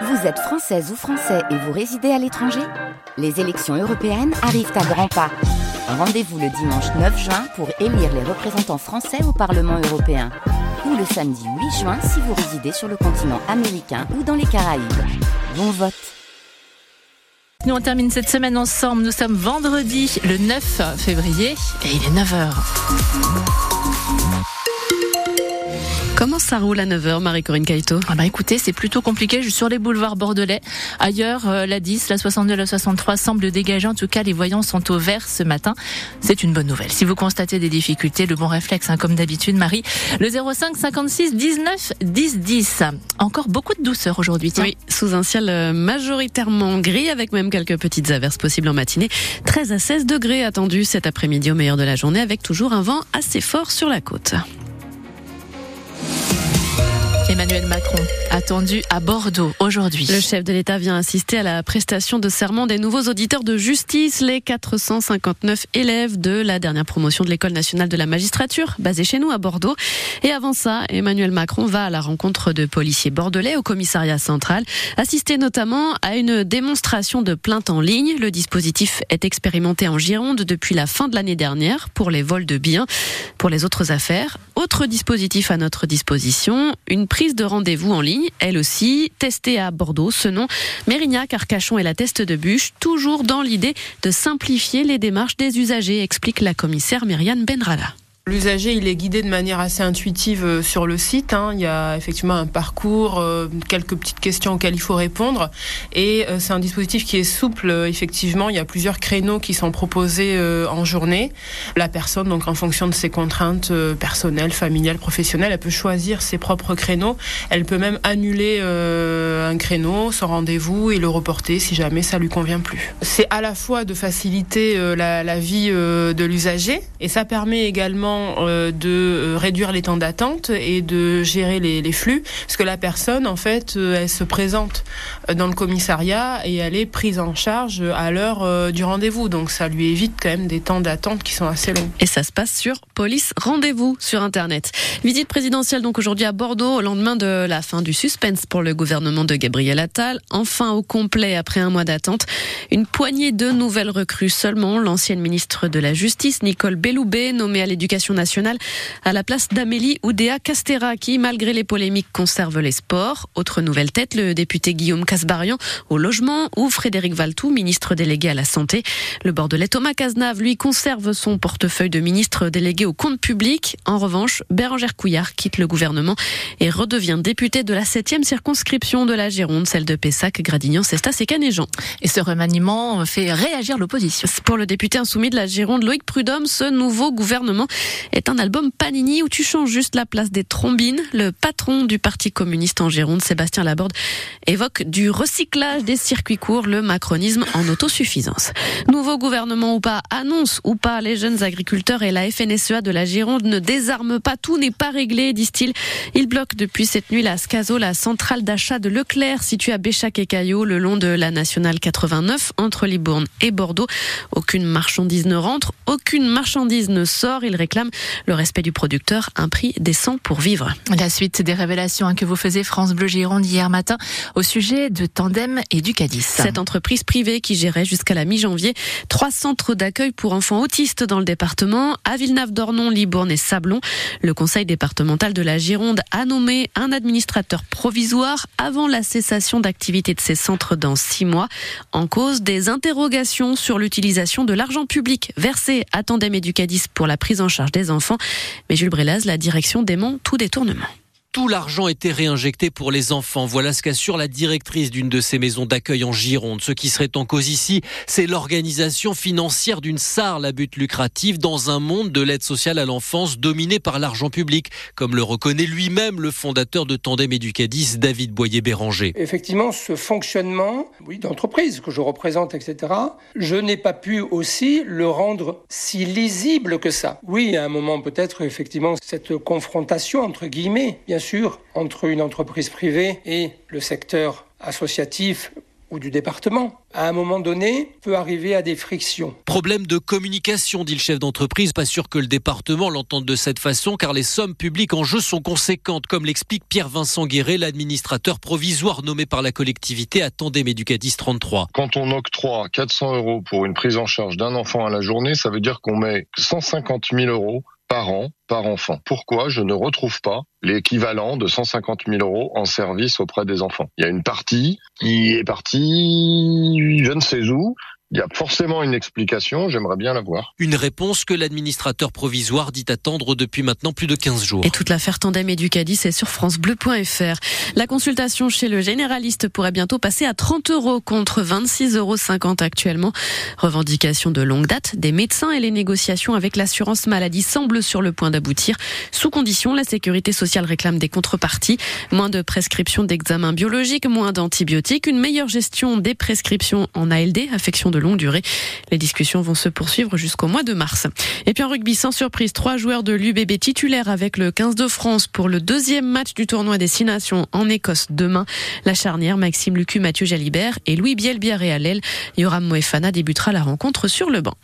Vous êtes française ou français et vous résidez à l'étranger Les élections européennes arrivent à grands pas. Rendez-vous le dimanche 9 juin pour élire les représentants français au Parlement européen. Ou le samedi 8 juin si vous résidez sur le continent américain ou dans les Caraïbes. Bon vote nous, on termine cette semaine ensemble. Nous sommes vendredi, le 9 février, et il est 9h. Comment ça roule à 9h, Marie-Corinne Caïto Ah bah écoutez, c'est plutôt compliqué. Je suis sur les boulevards bordelais. Ailleurs, euh, la 10, la 62, la 63 semblent dégager. En tout cas, les voyants sont au vert ce matin. C'est une bonne nouvelle. Si vous constatez des difficultés, le bon réflexe, hein, comme d'habitude, Marie, le 05 56 19 10 10. Encore beaucoup de douceur aujourd'hui. Oui, sous un ciel euh, majoritairement gris, avec même quelques petites averses possibles en matinée. 13 à 16 degrés attendus cet après-midi au meilleur de la journée, avec toujours un vent assez fort sur la côte. Emmanuel Macron, attendu à Bordeaux aujourd'hui. Le chef de l'État vient assister à la prestation de serment des nouveaux auditeurs de justice, les 459 élèves de la dernière promotion de l'École nationale de la magistrature, basée chez nous à Bordeaux. Et avant ça, Emmanuel Macron va à la rencontre de policiers bordelais au commissariat central, assister notamment à une démonstration de plainte en ligne. Le dispositif est expérimenté en Gironde depuis la fin de l'année dernière pour les vols de biens. Pour les autres affaires, autre dispositif à notre disposition, une prise de rendez-vous en ligne, elle aussi, testée à Bordeaux, ce nom, Mérignac, Arcachon et la Teste de Bûche, toujours dans l'idée de simplifier les démarches des usagers, explique la commissaire Myriane Benrala. L'usager, il est guidé de manière assez intuitive euh, sur le site. Hein. Il y a effectivement un parcours, euh, quelques petites questions auxquelles il faut répondre. Et euh, c'est un dispositif qui est souple. Effectivement, il y a plusieurs créneaux qui sont proposés en journée. La personne, donc en fonction de ses contraintes personnelles, familiales, professionnelles, elle peut choisir ses propres créneaux. Elle peut même annuler un créneau, son rendez-vous et le reporter si jamais ça lui convient plus. C'est à la fois de faciliter la, la vie de l'usager et ça permet également euh, de euh, réduire les temps d'attente et de gérer les, flux, parce que la personne, en fait, euh, elle se présente dans le commissariat et elle est prise en charge à l'heure du rendez-vous. Donc ça lui évite quand même des temps d'attente qui sont assez longs. Et ça se passe sur Police Rendez-vous sur Internet. Visite présidentielle donc aujourd'hui à Bordeaux au lendemain de la fin du suspense pour le gouvernement de Gabriel Attal. Enfin au complet après un mois d'attente. Une poignée de nouvelles recrues seulement. L'ancienne ministre de la Justice, Nicole Belloubet, nommée à l'éducation nationale à la place d'Amélie Oudéa Castera qui, malgré les polémiques, conserve les sports. Autre nouvelle tête, le député Guillaume Casbarian au logement ou Frédéric Valtou, ministre délégué à la santé. Le bordelais Thomas Cazenave, lui, conserve son portefeuille de ministre délégué au compte public. En revanche, Bérangère Couillard quitte le gouvernement et redevient député de la 7e circonscription de la Gironde, celle de Pessac, Gradignan, Cestas et Canéjean. Et ce remaniement fait réagir l'opposition. Pour le député insoumis de la Gironde, Loïc Prudhomme, ce nouveau gouvernement est un album Panini où tu changes juste la place des trombines. Le patron du Parti communiste en Gironde, Sébastien Laborde, évoque du recyclage des circuits courts, le macronisme en autosuffisance. Nouveau gouvernement ou pas, annonce ou pas, les jeunes agriculteurs et la FNSEA de la Gironde ne désarment pas, tout n'est pas réglé, disent-ils. Ils bloquent depuis cette nuit la SCASO, la centrale d'achat de Leclerc, située à Béchac et Caillot, le long de la nationale 89, entre Libourne et Bordeaux. Aucune marchandise ne rentre, aucune marchandise ne sort. Ils réclament le respect du producteur, un prix décent pour vivre. La suite des révélations hein, que vous faisiez France Bleu Gironde hier matin au sujet de Tandem et du Cadiz. Cette entreprise privée qui gérait jusqu'à la mi-janvier trois centres d'accueil pour enfants autistes dans le département, à Villeneuve-d'Ornon, Libourne et Sablon. Le conseil départemental de la Gironde a nommé un administrateur provisoire avant la cessation d'activité de ces centres dans six mois. En cause des interrogations sur l'utilisation de l'argent public versé à Tandem et du Cadiz pour la prise en charge des enfants. Mais Jules Brélaz, la direction dément tout détournement tout l'argent était réinjecté pour les enfants. Voilà ce qu'assure la directrice d'une de ces maisons d'accueil en Gironde. Ce qui serait en cause ici, c'est l'organisation financière d'une SAR à but lucratif dans un monde de l'aide sociale à l'enfance dominé par l'argent public, comme le reconnaît lui-même le fondateur de Tandem Educadis, David Boyer-Béranger. Effectivement, ce fonctionnement d'entreprise que je représente, etc., je n'ai pas pu aussi le rendre si lisible que ça. Oui, à un moment peut-être, effectivement, cette confrontation, entre guillemets, bien sûr, entre une entreprise privée et le secteur associatif ou du département, à un moment donné, peut arriver à des frictions. Problème de communication, dit le chef d'entreprise. Pas sûr que le département l'entende de cette façon, car les sommes publiques en jeu sont conséquentes, comme l'explique Pierre-Vincent Guéret, l'administrateur provisoire nommé par la collectivité à Tandem Educadis 33. Quand on octroie 400 euros pour une prise en charge d'un enfant à la journée, ça veut dire qu'on met 150 000 euros par an, par enfant. Pourquoi? Je ne retrouve pas l'équivalent de 150 000 euros en service auprès des enfants. Il y a une partie qui est partie, je ne sais où, il y a forcément une explication, j'aimerais bien la voir. Une réponse que l'administrateur provisoire dit attendre depuis maintenant plus de 15 jours. Et toute l'affaire Tandem Educadis est sur francebleu.fr. La consultation chez le généraliste pourrait bientôt passer à 30 euros contre 26,50 euros actuellement. Revendication de longue date des médecins et les négociations avec l'assurance maladie semblent sur le point d'aboutir. Sous condition, la sécurité sociale réclame des contreparties, moins de prescriptions d'examens biologiques, moins d'antibiotiques, une meilleure gestion des prescriptions en ALD, affection de longue durée. Les discussions vont se poursuivre jusqu'au mois de mars. Et puis en rugby, sans surprise, trois joueurs de l'UBB titulaires avec le 15 de France pour le deuxième match du tournoi des Six Nations en Écosse demain. La charnière Maxime Lucu, Mathieu Jalibert et Louis Bielbiaré à l'aile. Yoram Moefana débutera la rencontre sur le banc.